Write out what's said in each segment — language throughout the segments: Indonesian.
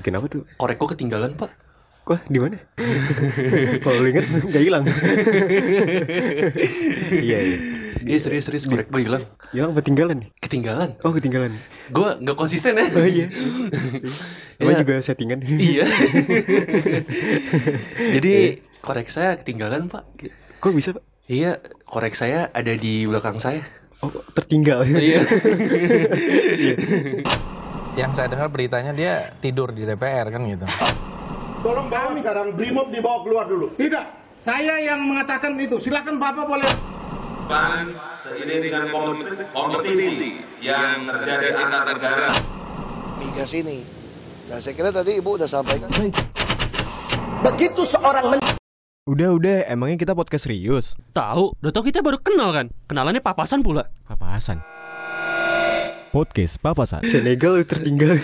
Kenapa tuh? Korek gue ketinggalan pak. Wah, di mana? Kalau inget nggak hilang. iya, iya. Iya serius serius korek gue hilang. Hilang apa tinggalan nih? Ketinggalan. Oh, ketinggalan. Gue nggak konsisten ya. Oh iya. Emang Iya. juga settingan. iya. Jadi korek saya ketinggalan pak. Kok bisa, Pak? Iya, korek saya ada di belakang saya. Oh, tertinggal. Iya. Yang saya dengar beritanya dia tidur di DPR kan gitu. Tolong bawa sekarang Brimob dibawa keluar dulu. Tidak, saya yang mengatakan itu. Silakan Bapak boleh. Pan seiring dengan kompet- kompetisi yang terjadi antar negara migas ini. Nah saya kira tadi Ibu udah sampaikan. Udah, udah. Emangnya kita podcast serius? Tahu, udah tau kita baru kenal kan? Kenalannya papasan pula. Papasan. Podcast Papasan. Senegal tertinggal.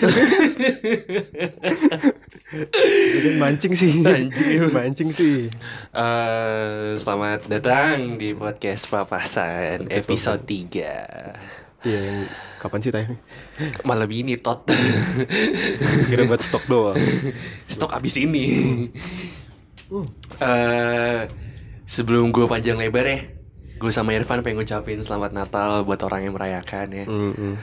Itu mancing sih. Mancing. mancing sih. Eh, selamat datang di podcast Papasan Podcast episode 3 Iya, yang kapan sih tayang? Malam ini tot Kira buat stok doang. Stok abis ini Eh, Sebelum gue panjang lebar ya Gue sama Irfan pengen ngucapin selamat Natal buat orang yang merayakan ya Mm-mm.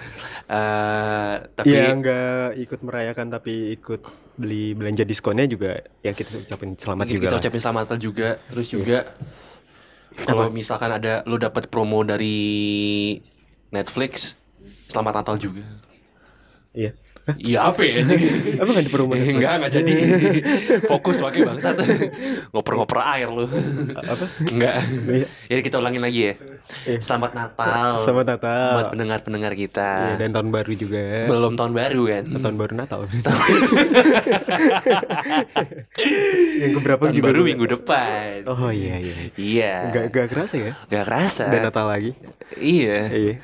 Eh, Tapi Iya, nggak ikut merayakan tapi ikut beli belanja diskonnya juga ya kita ucapin selamat kita, juga. kita ucapin selamat Natal juga Terus juga Kalau misalkan ada Lu dapat promo dari Netflix Selamat Natal juga Iya. Iya apa ya? Emang ada promo Netflix? Enggak, enggak jadi. Fokus pakai bangsat. Ngoper-ngoper air lu. Apa? Enggak. Iya. Jadi kita ulangin lagi ya. Iya. Selamat Natal. Selamat Natal. Buat pendengar-pendengar kita. Iya, dan tahun baru juga. Belum tahun baru kan? Tahun baru Natal. yang keberapa Tahun juga baru minggu depan. Oh iya iya. Iya. Gak, gak kerasa ya? Gak kerasa. Dan Natal lagi. Iya. Iya.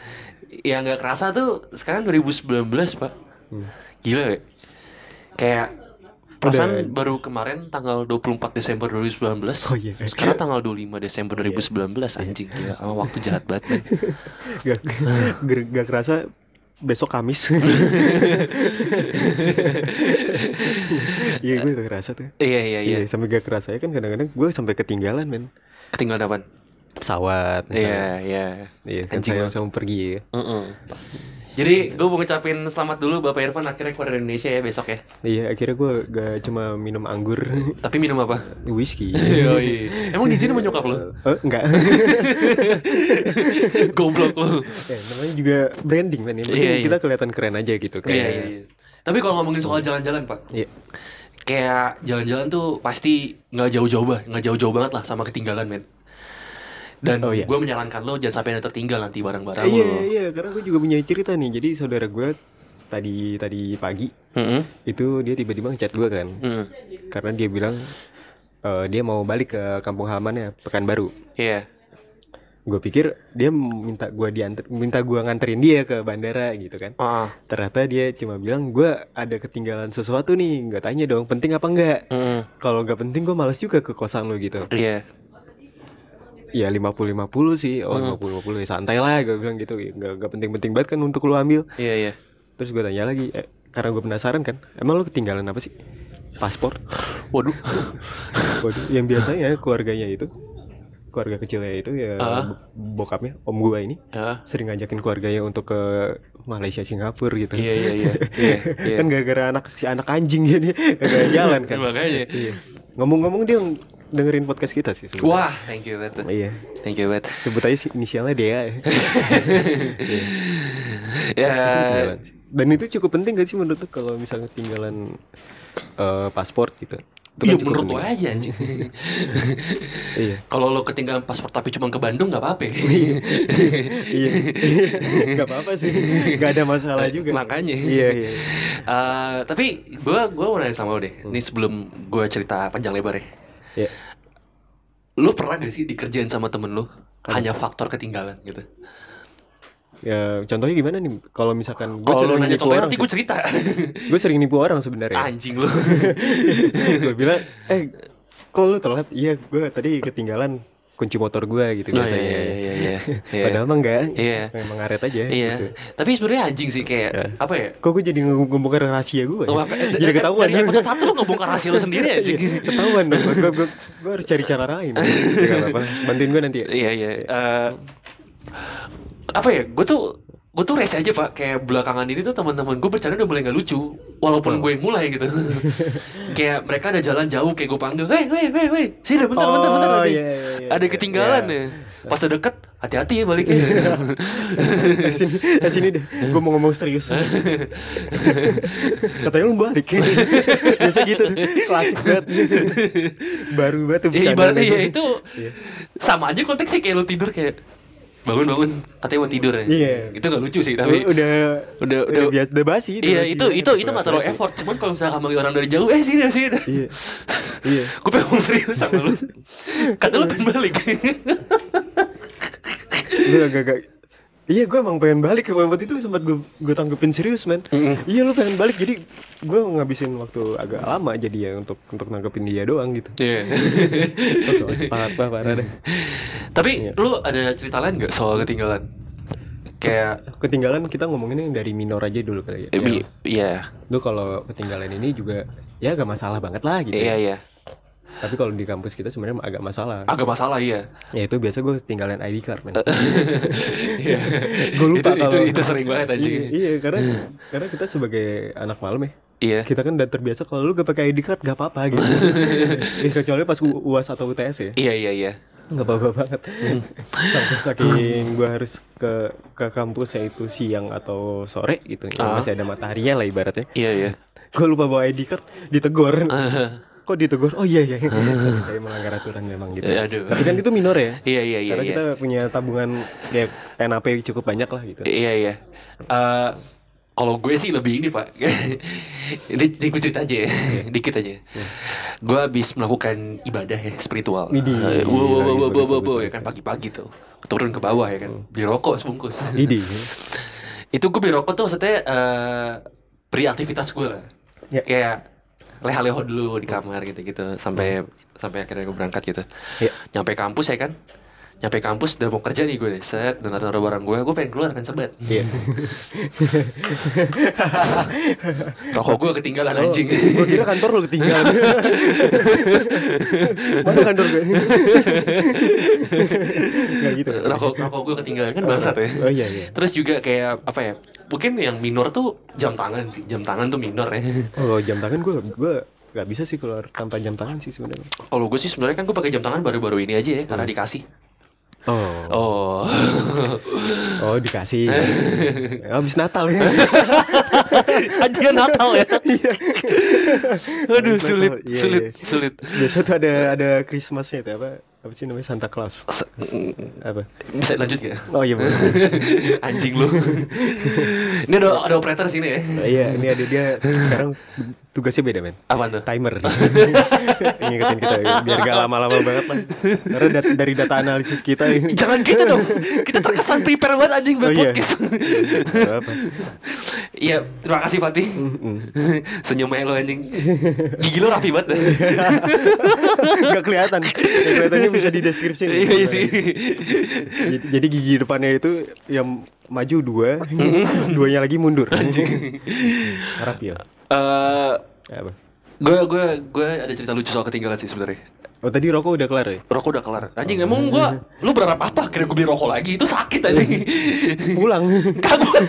Yang gak kerasa tuh sekarang 2019, Pak. Hmm. Gila ya? Kayak Perasaan Udah. baru kemarin tanggal 24 Desember 2019 Oh iya. Sekarang tanggal 25 Desember 2019 Anjing gila Sama waktu jahat banget men Gak, gak, gak kerasa besok Kamis. Iya gue gak kerasa tuh. Iya iya iya Iya, sampai gak kerasa ya kan kadang-kadang gue sampai ketinggalan men Ketinggalan apaan? pesawat Iya misalnya. iya Iya, kan Anjing saya pergi ya. Heeh. Jadi gue mau ngucapin selamat dulu Bapak Irfan akhirnya keluar dari Indonesia ya besok ya Iya, akhirnya gue gak cuma minum anggur, Tapi minum apa? whisky. Yoi. Emang di sini mau nyokap lo? Oh, enggak. Goblok lo ya, namanya juga branding kan. Iya, iya. kita kelihatan keren aja gitu kayak. Iya iya iya Tapi kalau ngomongin soal jalan-jalan Pak Iya. Kayak jalan-jalan tuh pasti nggak jauh-jauh bah, nggak jauh-jauh banget lah sama ketinggalan men. Dan Oh, iya. gue menyarankan lo jangan sampai ada tertinggal nanti barang-barang Iya, lo. iya, karena gue juga punya cerita nih. Jadi saudara gue tadi tadi pagi Heeh. itu dia tiba-tiba ngechat gue kan. Hmm. Karena dia bilang eh, dia mau balik ke kampung halamannya Pekanbaru. Iya. Gue pikir dia minta gue diantar, minta gue nganterin dia ke bandara gitu kan. Ah. Ternyata dia cuma bilang gue ada ketinggalan sesuatu nih, nggak tanya dong penting apa enggak. Heeh. Kalau nggak penting gue males juga ke kosan lo gitu. Iya. Ya 50-50 sih, oh Hmm. 50-50 ya santai lah gue bilang gitu. Nggak, nggak penting-penting banget kan untuk lo ambil. Iya iya. Terus gue tanya lagi, eh, karena gue penasaran kan, emang lo ketinggalan apa sih? Paspor? Waduh. Waduh, yang biasanya keluarganya itu, keluarga kecilnya itu ya bo- bokapnya, om gue ini Ya. sering ngajakin keluarganya untuk ke Malaysia, Singapura gitu. Iya iya iya. Iya. iya. kan gara-gara anak si anak anjing ini kagak jalan kan. Makanya. Iya. Ngomong-ngomong dia dengerin podcast kita sih sebenarnya. Wah, thank you banget. Iya. Thank you banget. Sebut aja sih inisialnya dia. Ya. Itu ketinggalan sih. Dan itu cukup penting gak sih menurut lu kalau misalnya ketinggalan eh, paspor gitu? Itu Iya kan cukup menurut lo aja anjing. Iya. Kalau lo ketinggalan paspor tapi cuma ke Bandung nggak apa-apa. iya. Gak apa-apa sih. Gak ada masalah juga. Makanya. Iya, iya. Eh, tapi gue gua mau nanya sama lo deh. Ini sebelum gue cerita panjang lebar ya. Iya. Lu pernah gak sih dikerjain sama temen lu hanya faktor ketinggalan gitu? Ya, contohnya gimana nih? Kalau misalkan gue sering nanya nipu orang, nanti gue cerita. gue sering nipu orang sebenarnya. Anjing lu. gue bilang, eh, kok lu telat? Iya, gue tadi ketinggalan kunci motor gue gitu Oh, biasanya. iya, iya, iya, iya. Iya. Padahal mah enggak. Iya. Memang ngaret aja. Iya. Gitu. Tapi sebenarnya anjing sih kayak Ya. apa ya? Kok gue jadi nge- ngebongkar rahasia gue? Oh, ya? apa- jadi ketahuan. Dari episode satu lu ngebongkar rahasia lu sendiri aja. Iya, ketahuan dong. Gue, gue, gue harus cari cara lain. Apa-apa. Bantuin gue nanti ya. Iya iya. Eh, apa ya? Gue tuh gue tuh rese aja pak kayak belakangan ini tuh teman-teman gue bercanda udah mulai gak lucu walaupun gue yang mulai gitu kayak mereka ada jalan jauh kayak gue panggil hei hei hei hei sini bentar bentar bentar Oh, ada, iya, iya, iya. ada ketinggalan Iya. ya pas udah deket hati-hati ya baliknya sini, sini deh. Gue mau ngomong serius. Katanya lu balik. Biasa gitu. Klasik banget. Baru banget tuh ya ibaratnya ya aja. itu sama aja konteksnya kayak lu tidur kayak bangun bangun katanya mau tidur ya Iya. itu gak lucu sih tapi udah udah udah udah biasa udah basi iya basi itu banget. itu itu Udah nggak terlalu basi. effort cuman kalau misalnya manggil orang dari jauh eh sini sini Iya. Iya. gue pengen ngomong serius sama lu kata lu pengen balik Gue agak-agak Iya gue emang pengen balik ke waktu itu sempat gue gue tanggepin serius man. Iya lu pengen balik jadi gue ngabisin waktu agak lama jadi ya untuk untuk nanggepin dia doang gitu. Iya. parah parah parah deh. tapi Iya. lu ada cerita lain nggak soal ketinggalan kayak Ketinggalan kita ngomonginnya yang dari minor aja dulu kali ya. eh, Ya, iya lu kalau ketinggalan ini juga ya gak masalah banget lah gitu. iya iya Tapi kalau di kampus kita sebenarnya agak masalah. agak masalah iya. Ya itu biasa gue ketinggalan ID card man. Iya. gue lupa itu, itu kalau itu sering banget anjing. Iya, iya karena karena kita sebagai anak malam ya iya. kita kan udah terbiasa kalau lu gak pakai ID card gak apa-apa gitu. Ya, kecuali pas uas atau UTS ya. Iya iya iya. Nggak apa-apa banget. Sampai saking gue harus ke ke kampusnya itu siang atau sore gitu. Ya, Ah. masih ada mataharinya lah ibaratnya. Iya iya. Gue lupa bawa ID card ditegur. Ah. kok ditegur oh iya iya Sorry, saya melanggar aturan memang gitu Ya, aduh. tapi kan itu minor ya iya iya iya karena iya kita punya tabungan ya NAP cukup banyak lah gitu Iya iya. Eh, kalau gue sih lebih ini pak. ini, ini gue cerita aja ya, Iya. dikit aja. Gue habis melakukan ibadah ya spiritual. Widih, Eh, wow, wow, wow, wow, wow, wow, ya kan pagi-pagi tuh turun ke bawah ya kan, beli rokok sebungkus. Idi Itu gue beli rokok tuh maksudnya eh beri aktivitas gue lah. Ya. Kayak leha-leho dulu di kamar gitu-gitu sampai sampai akhirnya gue berangkat gitu. Ya. Nyampe kampus ya kan. Nyampe kampus udah mau kerja nih gue deh, set, dan naruh barang gue, gue pengen keluar kan sebet. Iya. Rokok gue ketinggalan anjing. Gue kira kantor lu ketinggalan. Mana kantor gue? Gak gitu. rokok rokok gue ketinggalan kan bangsat ya. Oh iya iya. Terus juga kayak apa ya? Mungkin yang minor tuh jam tangan sih. Jam tangan tuh minor ya. Oh jam tangan gue gue gak bisa sih keluar tanpa jam tangan sih sebenarnya. Kalau gue sih sebenarnya kan gue pakai jam tangan baru-baru ini aja ya karena dikasih. Oh. Oh. Oh dikasih. Habis Natal ya. Hadiah Natal ya. Aduh Natal, sulit, iya, sulit, iya. sulit. Biasa tuh ada ada Christmasnya itu apa? Apa sih namanya Santa Claus? Apa? Bisa lanjut gak? Oh iya boleh. Anjing lu. ini ada ada operator sini ya. Oh, iya ini ada dia sekarang tugasnya beda men. Apaan tuh? Timer. Ingetin kita biar gak lama-lama banget lah. Karena dat- dari data analisis kita ini. Jangan gitu dong. Kita terkesan prepare banget anjing buat Oh, iya. podcast. Apa. Iya, terima kasih Fatih. Senyumnya lo anjing. Gigi lo rapi banget. dah. Gak kelihatan. Gak kelihatannya bisa di deskripsi. Iya iya sih. Jadi, jadi gigi depannya itu yang maju dua, duanya lagi mundur. Rapi ya. Eh, Apa? Gue gue gue ada cerita lucu soal ketinggalan sih sebenarnya. Oh tadi rokok udah kelar ya? Rokok udah kelar. Anjing emang gue, lu berharap apa? Kira gue beli rokok lagi itu sakit anjing. Pulang. Kagak.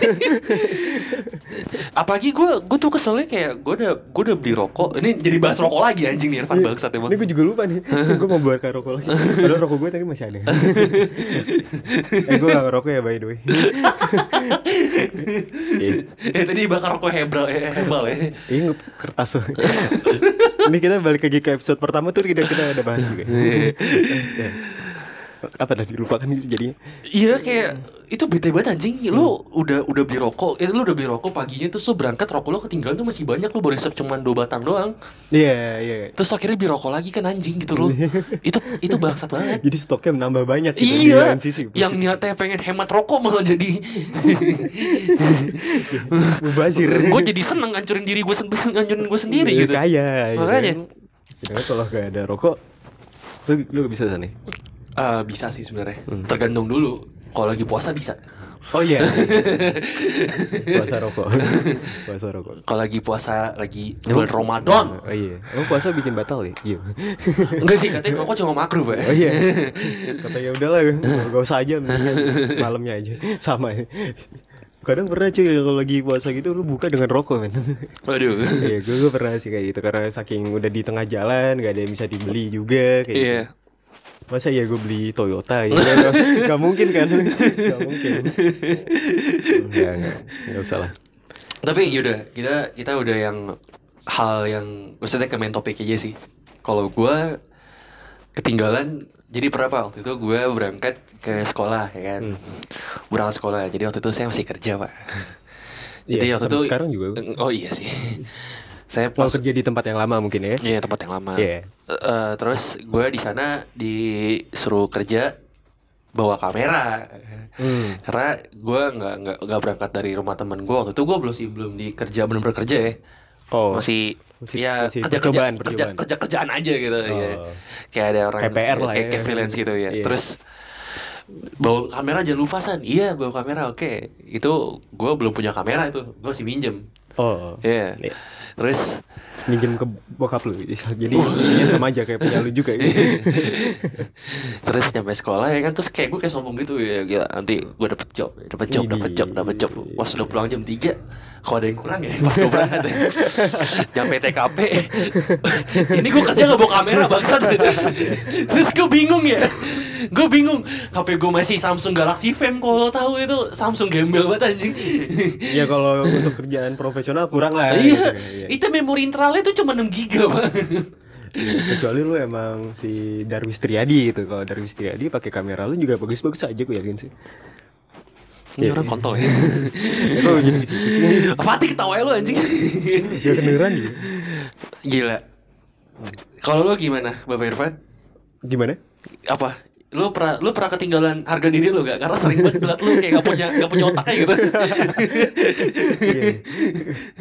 Apalagi gue gue tuh keselnya kayak gue udah gue udah beli rokok. Ini jadi bahas rokok lagi anjing nih Irfan bangsat emang. Ini gue juga lupa nih. gue mau bakar rokok lagi. Padahal rokok gue tadi masih ada. eh gue gak ngerokok ya by the way. Iya. Ya tadi bakar rokok hebral eh, hebal ya. Ini kertas tuh. Ini kita balik lagi ke episode pertama tuh kita kita ada bahas juga. Ya. Apa tadi lupakan jadinya? Iya kayak itu bete banget anjing. Lu udah udah beli rokok, eh, lu udah beli rokok paginya terus lu berangkat rokok lu ketinggalan tuh masih banyak lu baru resep cuma dua batang doang. Iya iya. Terus akhirnya beli rokok lagi kan anjing gitu loh. itu itu bangsat banget. Jadi stoknya menambah banyak gitu Iya, sisi. yang niatnya pengen hemat rokok malah jadi mubazir. gue jadi seneng ngancurin diri gue sendiri, ngancurin gue sendiri gitu. Kaya. gitu Makanya. kan. Sedangkan kalau gak ada rokok, lu lu gak bisa sana. Eh, bisa sih sebenarnya. Tergantung dulu. Kalau lagi puasa bisa. Oh iya. puasa rokok. puasa rokok. Kalau lagi puasa lagi bulan Ramadan. Oh iya. Oh puasa bikin batal ya? Iya. Enggak sih, katanya rokok cuma makruh, Pak. Oh iya. Kata ya udahlah, gak usah aja malamnya aja. Sama ya. Kadang pernah cuy kalau lagi puasa gitu lu buka dengan rokok men. Waduh. Iya, gue, gue pernah sih kayak gitu karena saking udah di tengah jalan gak ada yang bisa dibeli juga kayak Iya. gitu. Masa ya gue beli Toyota gitu Gak mungkin kan? Gak mungkin. Enggak, enggak. Enggak usah lah. Tapi yaudah, kita kita udah yang hal yang maksudnya ke main topik aja sih. Kalau gua ketinggalan jadi berapa waktu itu gue berangkat ke sekolah ya kan? Berangkat sekolah. Jadi waktu itu saya masih kerja pak. Jadi Iya, waktu itu sekarang juga. oh iya sih saya pas kerja di tempat yang lama mungkin ya Iya tempat yang lama. Iya. Eh, terus gue di sana disuruh kerja bawa kamera. Hmm. Karena gue nggak nggak nggak berangkat dari rumah temen gue waktu itu gue belum sih belum di kerja belum bekerja ya. Oh Masih, Masih- ya masih kerja percobaan, kerja, percobaan. kerja kerjaan aja gitu ya. Oh. Kayak ada orang Kayak PR lah kayak, ya. kayak freelance gitu ya. Iya. Terus bawa kamera jangan lupa san. Iya bawa kamera oke. Itu gue belum punya kamera itu gue masih minjem. Oh Iya. Iya. Terus? Minjem ke bokap lu. Jadi ini sama aja kayak punya lu juga gitu. terus nyampe sekolah ya kan? Terus kayak gue kayak sombong gitu ya. Gila nanti gue dapet job dapet job dapet job dapet job. Pas udah pulang jam 3 kalau ada yang kurang ya? Pas gue berangkat ya. nyampe TKP ini gue kerja gak bawa kamera bangsat. Terus gue bingung ya. Gue bingung HP gue masih Samsung Galaxy Fam kalau tahu itu. Samsung gembel banget anjing. Ya kalau untuk kerjaan profesional kurang lah iya gitu, iya. itu memori internalnya tuh cuma 6 giga pak Kecuali lu emang si Darwis Triadi gitu Kalau Darwis Triadi pakai kamera lu juga bagus-bagus aja gue yakin sih ini orang kontol ya Ya kalau jadi gitu Fatih ketawa lu anjing Gak kedengeran gitu Gila. Kalau lo gimana, Bapak Irfan? Gimana? Apa? Lo pernah lo pernah ketinggalan harga diri lo gak? Karena sering banget ngeliat lo kayak gak punya gak punya otaknya gitu. Iya.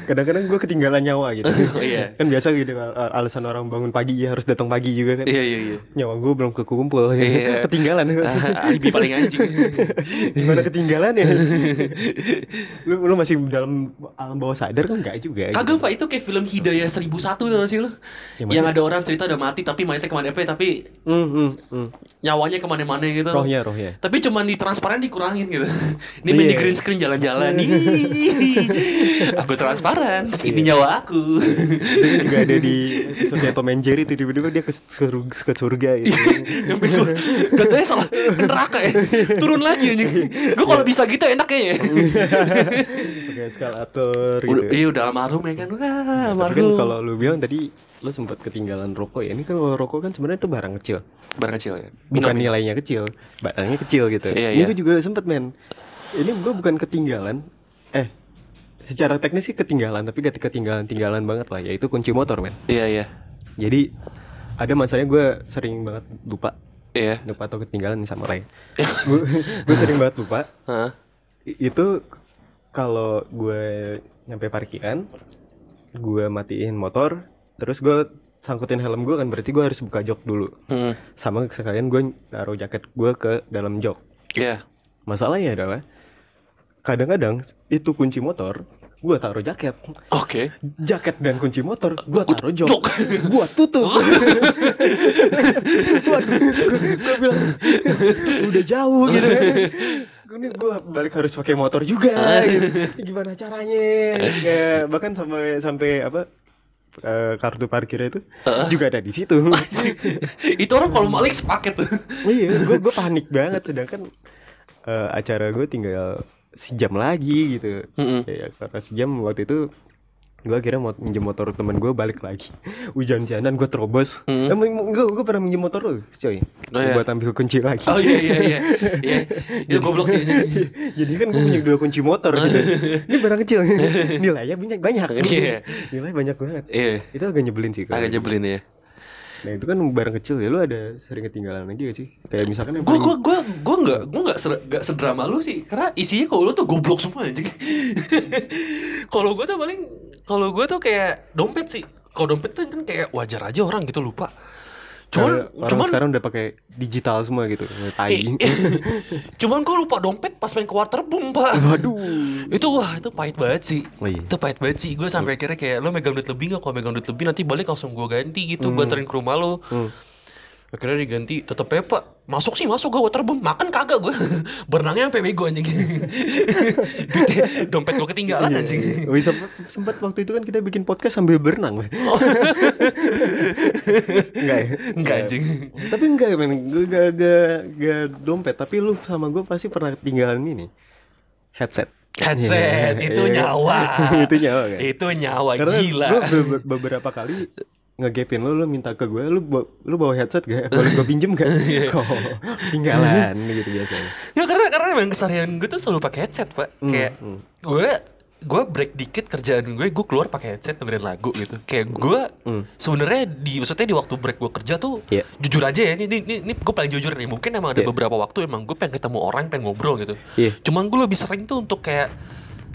Kadang-kadang gue ketinggalan nyawa gitu Oh, iya. Kan biasa gitu al- alasan orang bangun pagi ya harus datang pagi juga kan Iya iya iya. Nyawa gue belum kekumpul ya. Iya. Ketinggalan Ah, alibi paling anjing. Gimana ketinggalan ya? lu, lu masih dalam alam bawah sadar kan enggak juga Kagak gitu. pak itu kayak film Hidayah 1001 tau gak sih? Yang mana? Yang ada orang cerita udah mati tapi mayatnya ke mana apa tapi hmm, hmm. nyawanya ke mana-mana gitu. Rohnya, rohnya Tapi cuman di transparan dikurangin gitu. Ini main di Iya. green screen jalan-jalan nih. aku transparan. Ini nyawa aku. Itu juga ada di episode Tom and Jerry tiba-tiba dia ke surga, ke surga gitu. Nyampe surga. Katanya salah ke neraka ya. Turun lagi anjing. Gue kalau bisa gitu enaknya ya. Pakai eskalator gitu. Udah, iya udah almarhum ya kan. Wah, Tapi kan almarhum. kalau lu bilang tadi lu sempat ketinggalan rokok ya. Ini kan kalau rokok kan sebenarnya itu barang kecil. barang kecil ya. Bukan ya? nilainya kecil, barangnya kecil gitu. Iya, Ini iya. gue juga sempet men. Ini gue bukan ketinggalan. Eh, secara teknis sih ketinggalan, tapi gak ketinggalan-tinggalan banget lah. Yaitu kunci motor men. Iya iya. Jadi ada masanya gue sering banget lupa Iya. lupa atau ketinggalan sama lain. gue gue sering banget lupa. Hah? I- Itu kalau gue nyampe parkiran, gue matiin motor, terus gue sangkutin helm gue kan berarti gue harus buka jok dulu. Hmm. Sama sekalian gue naruh jaket gue ke dalam jok. Iya. Masalahnya adalah kadang-kadang itu kunci motor gue taruh jaket, Oke. jaket dan kunci motor gue taruh jok, Jok. gue tutup. Gue bilang udah jauh gitu kan. Ini gue balik harus pakai motor juga. Gitu. Gimana caranya? Ya, bahkan sampai sampai apa? Eh, kartu parkirnya itu juga ada di situ. Itu orang kalau maling sepaket tuh. iya, gue gue panik banget sedangkan eh, acara gue tinggal sejam lagi gitu. Mm-mm. Ya, karena sejam waktu itu gue akhirnya mau minjem motor temen gue balik lagi hujan-hujanan gue terobos Hmm. emang gue gue pernah minjem motor lu coy Oh, iya. buat ambil kunci lagi Oh iya iya iya. Iya. Itu goblok sih. jadi kan gue punya dua kunci motor gitu ini barang kecil nilainya banyak banyak Iya. nilai banyak banget Iya. itu agak nyebelin sih Agak nyebelin ya. nah itu kan barang kecil ya lu ada sering ketinggalan lagi gak sih kayak misalkan yang Gue gue gue gue nggak gue nggak ser, nggak sedrama lu sih karena isinya kalau lu tuh goblok semua aja. kalau gue tuh paling kalau gue tuh kayak dompet sih. Kalau dompet tuh kan kayak wajar aja orang gitu lupa. Cuman- Karena orang cuman- sekarang udah pakai digital semua gitu, tai. Eh, eh. Cuman gue lupa dompet pas main ke Waterboom pak Waduh. Itu wah itu pahit banget sih Oh iya. Itu pahit banget sih Gue sampai akhirnya kayak Lo megang duit lebih gak? Kalau megang duit lebih nanti balik langsung gue ganti gitu Gue anterin ke rumah lo Hmm. Akhirnya diganti Tetep ya pak. Masuk sih masuk gue waterboom Makan kagak gue Berenangnya sampai bego anjing. Dompet gue ketinggalan anjing. Oh, iya, sempat, sempat waktu itu kan kita bikin podcast sambil berenang. enggak ya? Enggak anjing. Tapi enggak men, gue gak, gak, gak dompet. Tapi lu sama gue pasti pernah ketinggalan ini. Headset. Headset Iya, Itu iya. nyawa. Itu nyawa kan? Itu nyawa Karena gila. gue be- beberapa kali ngegapin lu, lu minta ke gue, lu, lu bawa headset gak? Boleh gue pinjem gak? Iya. Kok tinggalan gitu biasanya Ya karena karena emang keseharian gue tuh selalu pakai headset pak Hmm, Kayak hmm. gue gue break dikit kerjaan gue gue keluar pakai headset dengerin lagu gitu kayak gue Hmm. sebenarnya di maksudnya di waktu break gue kerja tuh Iya. jujur aja ya ini ini, ini, ini gue paling jujur nih mungkin emang ada Iya. beberapa waktu emang gue pengen ketemu orang pengen ngobrol gitu Iya. cuman gue lebih sering tuh untuk kayak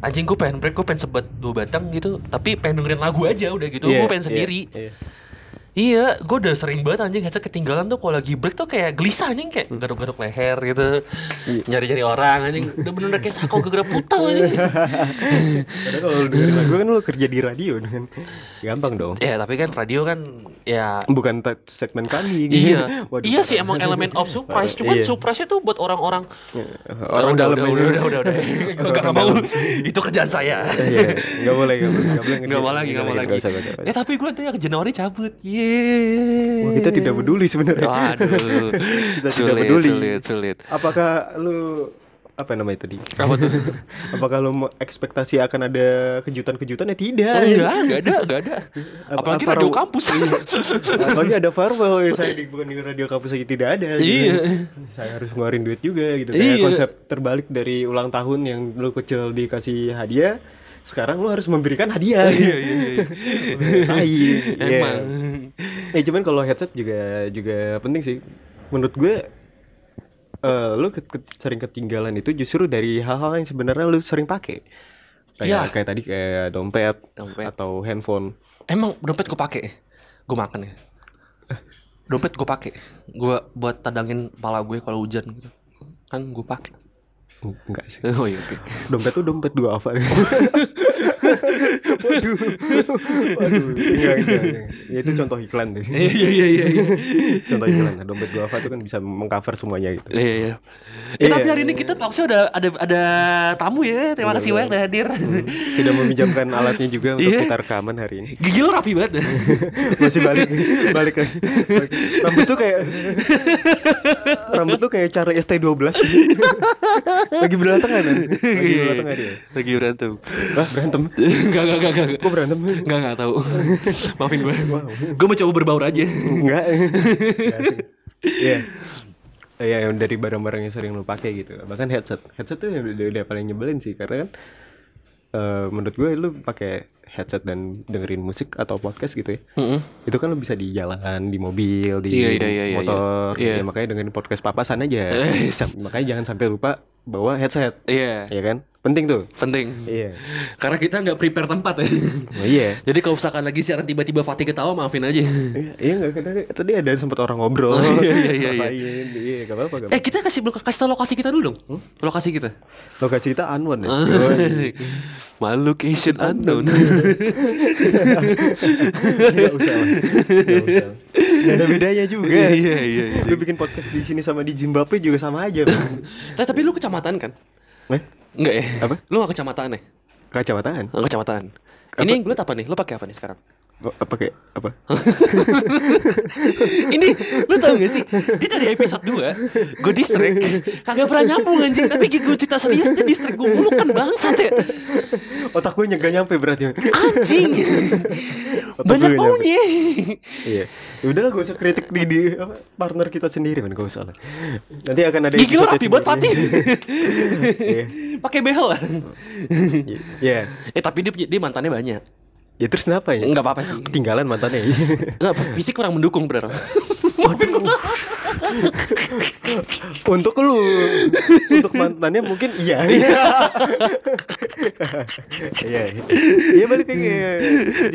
anjing gue pengen break gue pengen sebat dua batang gitu tapi pengen dengerin lagu aja udah gitu Iya, gue pengen iya, sendiri iya. Iya, gue udah sering banget anjing headset ketinggalan tuh kalau lagi break tuh kayak gelisah anjing kayak garuk-garuk leher gitu. Nyari-nyari orang anjing. Udah bener-bener kayak sako gegara putau anjing. Padahal kalau dengerin lagu kan lu kerja di radio kan Gampang dong ya, tapi kan radio kan ya Bukan segmen kami gitu. Iya, Waduh, iya sih emang elemen of surprise. Cuman iya. surprise itu buat orang-orang Orang udah, dalam udah, udah, udah, udah, udah. Gue gak mau. Itu kerjaan saya. Iya, nggak boleh, nggak boleh, nggak boleh. Gak mau lagi, gak mau lagi. Ya tapi gue tuh yang Januari cabut. Yeay. Wah, kita tidak peduli sebenarnya. Aduh. Kita tidak sulit, peduli. Sulit, sulit. Apakah lu apa namanya tadi? Apa tuh? Apakah lu mau ekspektasi akan ada kejutan-kejutan? Ya tidak. Oh, enggak, enggak ada, enggak ada. Apa- Apalagi apa radio kampus. Apalagi ada farewell ya saya di bukan di radio kampus aja tidak ada. gitu. Iya. Saya harus ngeluarin duit juga gitu. Kayak Iya. konsep terbalik dari ulang tahun yang lu kecil dikasih hadiah, sekarang lu harus memberikan hadiah. Iya iya iya. Iya. Emang. Eh cuman kalau headset juga juga penting sih. Menurut gue eh lu ke- ke- sering ketinggalan itu justru dari hal-hal yang sebenarnya lu sering pakai. Kayak Iya. kayak tadi kayak dompet, Dompet. atau handphone. Emang dompet gue pakai, gue makan ya. Dompet gue pakai, gue buat tadangin kepala gue kalau hujan gitu. Kan gue pakai. Enggak sih. Oh iya oke. Dompet tuh dompet dua apa? Waduh. Waduh, enggak, enggak, enggak. Ya, itu contoh iklan deh. Iya iya iya iya. contoh iklan. Nah, dompet dua apa itu kan bisa mengcover semuanya gitu. Iya iya. Eh, tapi Iya. hari ini kita talkshow udah ada ada tamu ya. Terima kasih banyak udah hadir. Sudah meminjamkan alatnya juga untuk Iya. kita rekaman hari ini. Gigi lo rapi banget. Masih balik balik lagi. Rambut tuh kayak rambut tuh kayak cara ST12 Lagi berantem kan? Lagi berantem kan dia? Lagi berantem. Wah, berantem. Enggak enggak enggak enggak. Kok berantem? Enggak enggak tahu. Maafin gue. Gue mau coba berbaur aja. Enggak. Iya. Iya, yang dari barang-barang yang sering lu pakai gitu. Bahkan headset. Headset tuh yang udah, udah paling nyebelin sih karena kan eh, menurut gue lu pakai headset dan dengerin musik atau podcast gitu ya. Heeh. Itu kan lu bisa di jalan, di mobil, di Iya, iya, iya, iya, motor. iya. Ya, makanya dengerin podcast papasan aja. Sam- makanya jangan sampai lupa bawa headset. Iya, Iya kan? Penting tuh. penting. Iya. Karena kita nggak prepare tempat ya. Oh, iya. Jadi kalau misalkan lagi siaran tiba-tiba Fatih ketawa maafin aja. Iya, iya enggak tadi, tadi ada sempat orang ngobrol. Oh, iya, iya, iya, iya. Iya, enggak apa-apa, Eh kita kasih kasih tau lokasi kita dulu dong. Lokasi kita. Lokasi kita Anwan ya. My location unknown. Enggak usah ada bedanya juga. Iya, iya, iya. Lu bikin podcast di sini sama di Zimbabwe juga sama aja. Tapi lu kecamatan kan? Eh, Enggak ya? Apa? Lu gak kecamatan ya? kecamatan. Apa? Ini yang gue apa nih? Lu pakai apa nih sekarang? Apa kayak apa? Ini lu tau gak sih? Dia dari episode 2 Gue distract Kagak pernah nyambung anjing Tapi gue cerita serius Dia distract gue mulu kan bangsat ya Otak gue nggak nyampe berarti. Anjing Otak Banyak maunya Iya. Ya udahlah gak usah kritik di, di apa, partner kita sendiri man, gak usah lah. Nanti akan ada Gigi episode rapi Fatih Iya. Pakai behel lah Iya. Eh tapi dia, dia mantannya banyak Ya terus kenapa ya? Enggak apa-apa sih Ketinggalan mantannya. Enggak, fisik kurang mendukung bro Untuk lu, untuk mantannya mungkin iya. Iya, iya balik lagi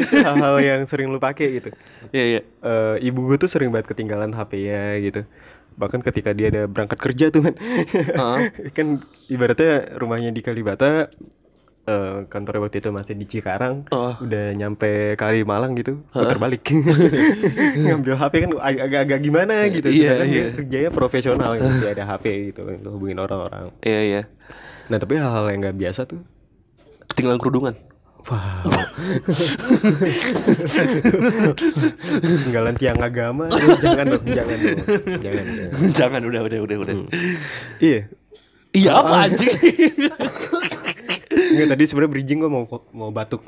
gitu hal-hal yang sering lu pakai gitu. Iya iya. Eh, ibu gue tuh sering banget ketinggalan HP-nya gitu. Bahkan ketika dia ada berangkat kerja tuh kan. kan ibaratnya rumahnya di Kalibata eh kantornya waktu itu masih di Cikarang, Oh. udah nyampe Kalimalang gitu, putar balik, ngambil HP kan ag- agak-agak gimana gitu, Iya, Sedangkan dia iya. kerjanya profesional, masih ada HP gitu hubungin orang-orang. Iya iya. Nah tapi hal-hal yang nggak biasa tuh, Ketinggalan kerudungan. wow, tinggalan tiang agama, jangan dong, jangan dong, jangan. jangan. Jangan udah udah udah udah. Iya, Iya apa anjing? Enggak tadi sebenarnya bridging gue mau mau batuk.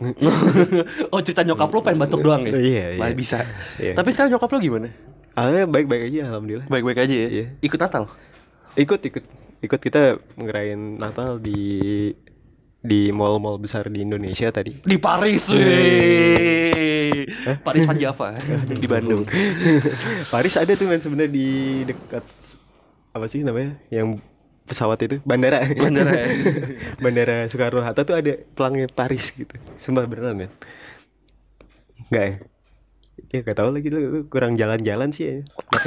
oh cerita nyokap lo pengen batuk doang ya? Iya, iya. Bah, bisa. Iya. Tapi sekarang nyokap lo gimana? Ah baik-baik aja alhamdulillah. Baik-baik aja ya? Iya. Ikut Natal? Ikut ikut ikut kita ngerayain Natal di di mall-mall besar di Indonesia tadi. Di Paris, weh. Paris Van Java di Bandung. Paris ada tuh men sebenarnya di dekat apa sih namanya? Yang pesawat itu bandara. Bandara. ya? bandara Soekarno Hatta tuh ada pelangnya Paris gitu. Sumpah beneran men. Enggak ya? Ya gak tau lagi lu, lu kurang jalan-jalan sih ya.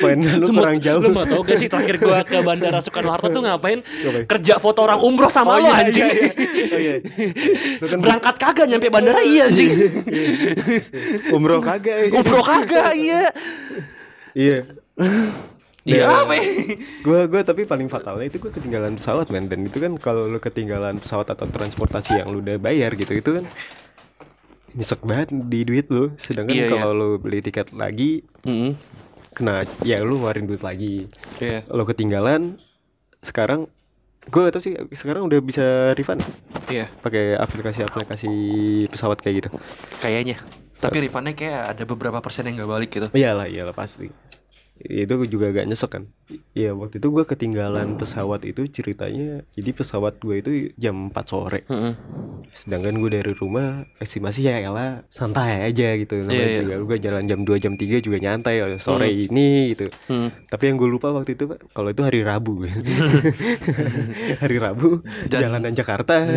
Poin lu mau- kurang jauh. Lu mau tau gak sih terakhir gua ke Bandara Soekarno Hatta tuh ngapain? Ngapain? Kerja foto orang umroh sama lo iya, anjing. iya, iya. Oh iya. Lu kan Berangkat kagak nyampe bandara iya anjing. umroh kagak ya. Umroh kagak iya. Iya. Iya apa? ya? Gua gua tapi paling fatalnya itu gua ketinggalan pesawat men dan itu kan kalau lu ketinggalan pesawat atau transportasi yang lu udah bayar gitu itu kan nyesek banget di duit lu sedangkan Iya, kalau lu beli tiket lagi Mm-mm. kena ya lu ngeluarin duit lagi Iya. lu ketinggalan sekarang gak tau sih sekarang udah bisa refund Iya. pakai aplikasi-aplikasi pesawat kayak gitu Kayaknya. Tapi refundnya kayak ada beberapa persen yang gak balik gitu. iyalah iyalah pasti itu juga agak nyesek kan. Iya waktu itu gua ketinggalan pesawat itu ceritanya jadi pesawat gue itu jam 4 sore. Mm-mm. sedangkan gue dari rumah estimasi ya elah santai aja gitu. Namanya iya. juga gue jalan jam 2 jam 3 juga nyantai oh, sore ini gitu. Hmm. tapi yang gue lupa waktu itu Pak, kalau itu hari Rabu hari Rabu jalanan Jakarta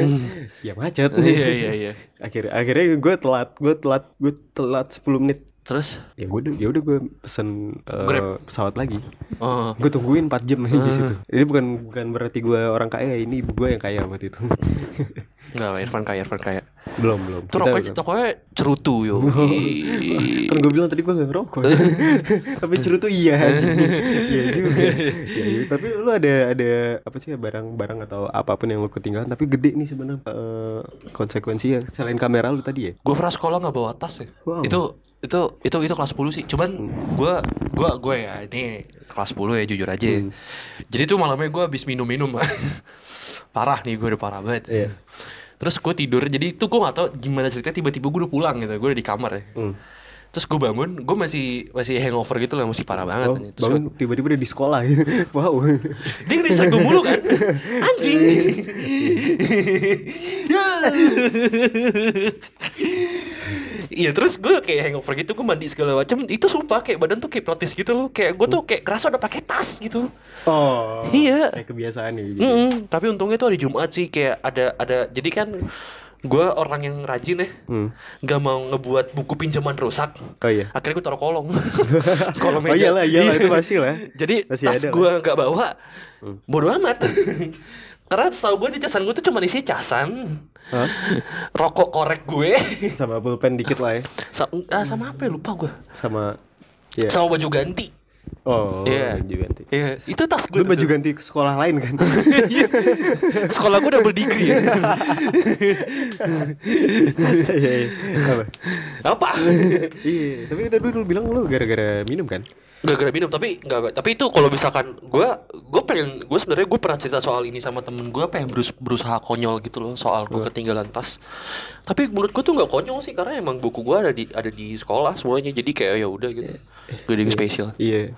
ya macet. Iya iya iya. akhir akhirnya gue telat gue telat gue telat 10 menit Terus? ya gue ya udah gue pesen Grab. pesawat lagi Oh. gue tungguin 4 jam di Ah. situ ini bukan bukan berarti gue orang kaya ini ibu gue yang kaya waktu itu Enggak lah, Irfan kaya, Irfan kaya. belum belum Itu Kita rokoknya, tokonya cerutu yo. kan gue bilang tadi gue gak ngerokok tapi cerutu iya anjing. iya juga ya, iya. tapi lu ada ada apa sih barang-barang atau apa pun yang lu ketinggalan tapi gede nih sebenarnya eh, konsekuensinya selain kamera lu tadi ya Gue pernah sekolah nggak bawa tas ya. Wow. Itu itu itu itu kelas 10 sih. Cuman gue gue gue ya ini kelas 10 ya jujur aja. ya. Jadi tuh malamnya gue habis minum-minum. parah nih gue udah parah banget. Iya. Terus gue tidur. Jadi itu gue gak tau gimana ceritanya tiba-tiba gue udah pulang gitu. Gue udah di kamar ya. Hmm. Terus gue bangun, gue masih masih hangover gitu lah, masih parah banget. Oh, Terus bangun tiba-tiba udah di sekolah wow Dia gue mulu kan Anjing Iya terus gue kayak hangover gitu Gue mandi segala macem Itu sumpah kayak badan tuh kayak protes gitu loh Kayak gue tuh kayak kerasa udah pakai tas gitu oh Iya. kayak kebiasaan nih jadi. Mm-mm. Tapi untungnya tuh hari Jumat sih Kayak ada ada Jadi kan Gue orang yang rajin ya Hmm. Gak mau ngebuat buku pinjaman rusak oh iya Akhirnya gue taruh kolong Kolong oh meja iyalah iyalah Iya. itu pasti lah Jadi Masih tas gue nggak bawa, Hmm. bodo amat. Karena setahu gue di casan gue tuh cuma isinya casan, Hah? rokok korek gue, sama pulpen dikit lah ya sa- ah, sama apa ya lupa gue, sama ya sama baju ganti. Oh Iya. baju ganti Iya, itu tas gue. lu baju ganti ke sekolah lain kan Sekolah gue double degree ya. iya iya apa apa? iya tapi tadi lu bilang lu gara-gara minum kan Gak gara minum tapi nggak tapi itu kalau misalkan gue gue pengen gue sebenarnya gue pernah cerita soal ini sama temen gue pengen berus- berusaha konyol gitu loh soal gue ketinggalan tas. Tapi menurut gue tuh nggak konyol sih karena emang buku gue ada di ada di sekolah semuanya jadi kayak ya udah gitu. Gak ada yang spesial. Iya.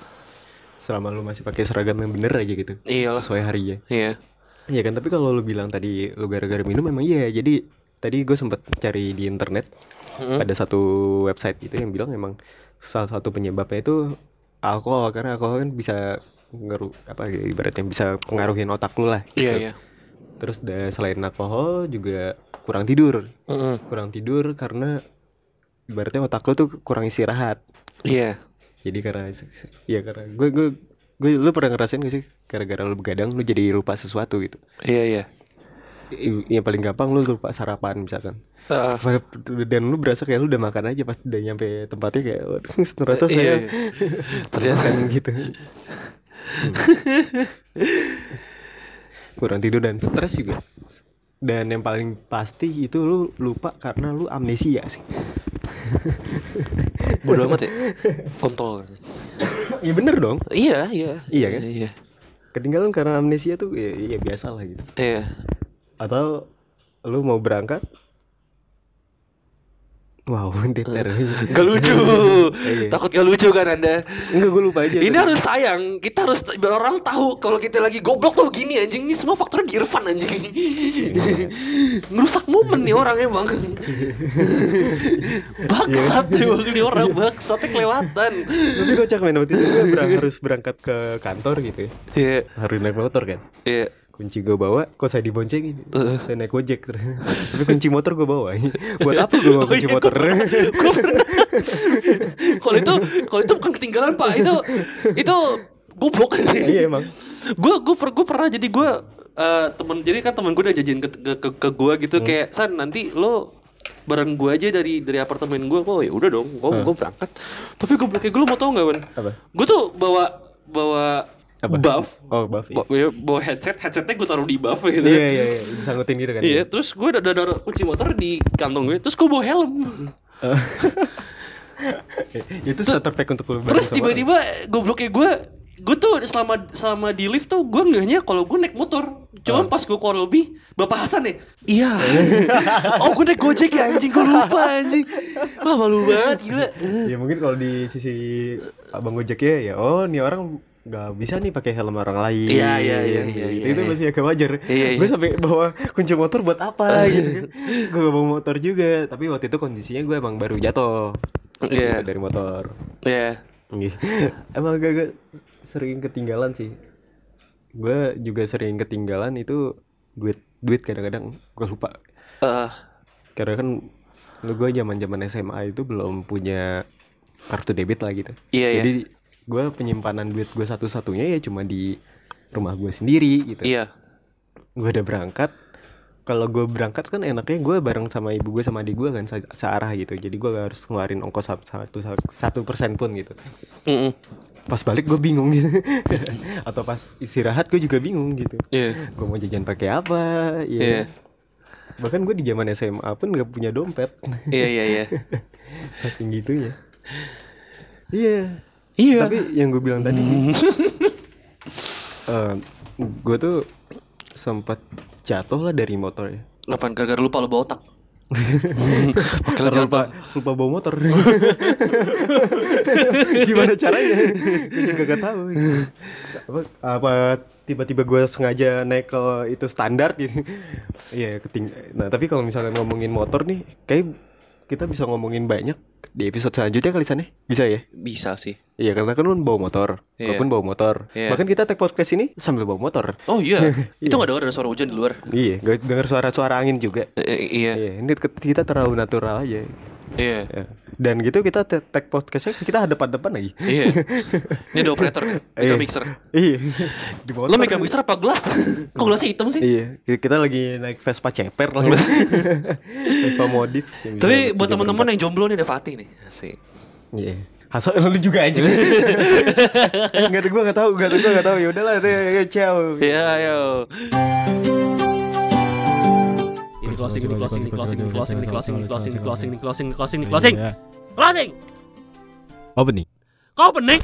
Selama lu masih pakai seragam yang bener aja gitu Iyalah. sesuai harinya. Iya. Iya kan tapi kalau lu bilang tadi lu gara-gara minum emang iya. Jadi tadi gue sempet cari di internet Mm-mm. ada satu website gitu yang bilang emang salah satu penyebabnya itu alkohol karena alkohol kan bisa ngeru apa ya, ibaratnya bisa pengaruhin otak lu lah. Iya gitu. iya. Terus da- selain alkohol juga kurang tidur. Kurang tidur karena ibaratnya otak lu tuh kurang istirahat. Iya. Jadi karena ya karena gue gue gue lu pernah ngerasain gak sih gara-gara lu begadang lu jadi lupa sesuatu gitu. Iya iya. Yang paling gampang lu lupa sarapan misalkan. Heeh. Dan lu berasa kayak lu udah makan aja pas udah nyampe tempatnya kayak ternyata Iya, saya iya. Ternyata makan gitu. Hmm. Kurang tidur dan stres juga. Dan yang paling pasti itu lu lupa karena lu amnesia sih. bodo amat ya. Kontol. Iya bener dong. Iya iya. Iya kan? Iya. Ketinggalan karena amnesia tuh ya, ya biasa lah gitu. Iya. Atau lu mau berangkat Wow, DPR. Gak lucu. Iya. Takut gak lucu kan Anda? Enggak gue lupa aja. Ini tadi. harus sayang. Kita harus biar orang tahu kalau kita lagi goblok tuh gini anjing. Ini semua faktornya di Irfan anjing. Ngerusak momen nih orang emang. baksat Iya. nih orang baksatnya kelewatan. Tapi kocak men waktu itu gue berang- harus berangkat ke kantor gitu ya. Iya. Harus naik motor kan. Iya. Kunci gue bawa, kok saya diboncengin. Eh. Saya naik gojek terus. Tapi kunci motor gue bawa. Buat apa gue bawa Oh kunci iya, motor? Kalau itu kalau itu bukan ketinggalan Pak. Itu itu goblok. Iya emang. gue gue per, gue pernah jadi gue eh temen jadi kan temen gue udah janjiin ke ke, ke, ke gue gitu kayak san nanti lo bareng gue aja dari dari apartemen gue oh ya udah dong gue gue berangkat tapi gue bloknya gue lo mau tau nggak Apa? gue tuh bawa bawa Apa? buff Oh, buff. Iya, bawa, ya, bawa headset headsetnya gue taruh di buff gitu iya, iya, iya. Disangkutin gitu kan. Iya, terus gue udah naruh kunci motor di kantong gue, terus gue bawa helm. Itu starter pack untuk lu Terus tiba-tiba gobloknya gue, gue tuh selama selama di lift tuh gue ngehnya kalau gue naik motor. Cuma pas gue keluar lebih, Bapak Hasan ya? Iya. oh gue naik gojek ya anjing, gue lupa anjing. Wah malu banget gila. Ya mungkin kalau di sisi abang gojeknya ya oh nih orang nggak bisa nih pakai helm orang lain. Iya, iya, iya, Gitu. iya, Itu iya. masih agak wajar. Iya, iya. Gue sampai bawa kunci motor buat apa gitu kan. Gue gak bawa motor juga, tapi waktu itu kondisinya gue emang baru jatuh. Iya. Dari motor. Iya. Iya. Emang agak-agak sering ketinggalan sih. Gue juga sering ketinggalan itu duit duit kadang-kadang gue lupa. Eh, Karena kan lu gue zaman-zaman SMA itu belum punya kartu debit lah gitu. Iya, iya. Jadi gue penyimpanan duit gue satu-satunya ya cuma di rumah gue sendiri gitu. iya. Gue udah berangkat. Kalau gue berangkat kan enaknya gue bareng sama ibu gue sama adik gue kan se- searah gitu. Jadi gue gak harus ngeluarin ongkos satu satu persen pun gitu. Mm-mm. Pas balik gue bingung gitu. Atau pas istirahat gue juga bingung gitu. Iya. Gue mau jajan pakai apa? ya. Iya. Bahkan gue di zaman SMA pun gak punya dompet. Iya iya iya. Saking gitunya. Iya. Iya. Tapi yang gue bilang tadi sih, gue tuh sempat jatuh lah dari motor ya. Kenapa gara-gara lupa lo bawa otak? Jatuh. lupa, lupa bawa motor. Gimana caranya? Gue juga gak tahu. Apa, apa tiba-tiba gue sengaja naik ke itu standar gitu. Iya, keting. Nah, tapi kalau misalkan ngomongin motor nih, kayak kita bisa ngomongin banyak di episode selanjutnya kali sana. Bisa ya? Bisa sih. Iya karena kan lu bawa motor. Gua pun bawa motor. Iya. Bahkan kita take podcast ini sambil bawa motor. Oh iya. Itu nggak dengar ada suara hujan di luar. Iya, gak dengar suara-suara angin juga. Eh, eh, iya. Iya, ini kita terlalu natural aja. Iya. Ya. Dan gitu kita take podcastnya kita hadap-hadapan lagi. Iya. Ini ada operator kan? Mega Iya. mixer. Iya. Di motor. Lo mega mixer apa gelas? Kok gelasnya hitam sih? Iya, kita lagi naik Vespa ceper lah. Vespa modif. Tapi buat teman-teman yang jomblo nih ada Fatih nih. Asik. Iya. Hasal lu juga aja. Enggak ada gua enggak tahu, enggak ada gua enggak tahu. Ya udahlah, ya, ciao. Iya, ayo. Ini closing, ini closing, ini closing, ini closing, ini closing, ini closing, ini closing, ini closing, ini closing, ini closing. Closing. Kau bening?